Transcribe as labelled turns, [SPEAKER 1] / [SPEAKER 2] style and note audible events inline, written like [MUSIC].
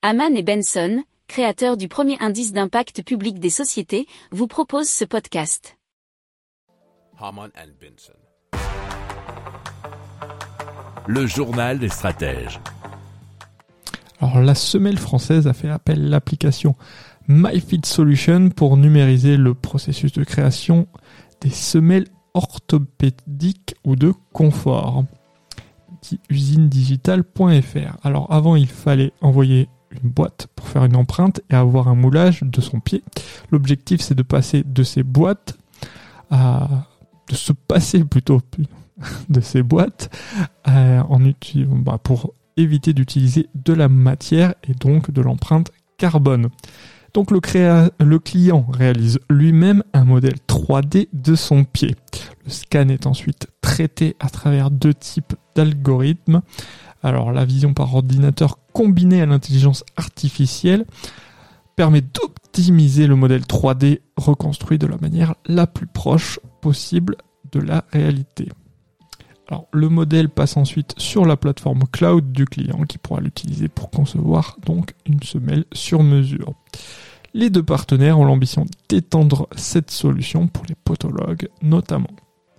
[SPEAKER 1] Haman et Benson, créateurs du premier indice d'impact public des sociétés, vous proposent ce podcast.
[SPEAKER 2] Haman and Benson. Le journal des stratèges.
[SPEAKER 3] Alors la semelle française a fait appel à l'application MyFit Solution pour numériser le processus de création des semelles orthopédiques ou de confort. Usinedigitale.fr. Alors avant il fallait envoyer une boîte pour faire une empreinte et avoir un moulage de son pied. L'objectif c'est de passer de ces boîtes à de se passer plutôt [LAUGHS] de ces boîtes euh, en bah, pour éviter d'utiliser de la matière et donc de l'empreinte carbone. Donc le, le client réalise lui-même un modèle 3D de son pied. Le scan est ensuite traité à travers deux types d'algorithmes. Alors la vision par ordinateur combinée à l'intelligence artificielle permet d'optimiser le modèle 3D reconstruit de la manière la plus proche possible de la réalité. Alors, le modèle passe ensuite sur la plateforme cloud du client qui pourra l'utiliser pour concevoir donc une semelle sur mesure. Les deux partenaires ont l'ambition d'étendre cette solution pour les podologues notamment.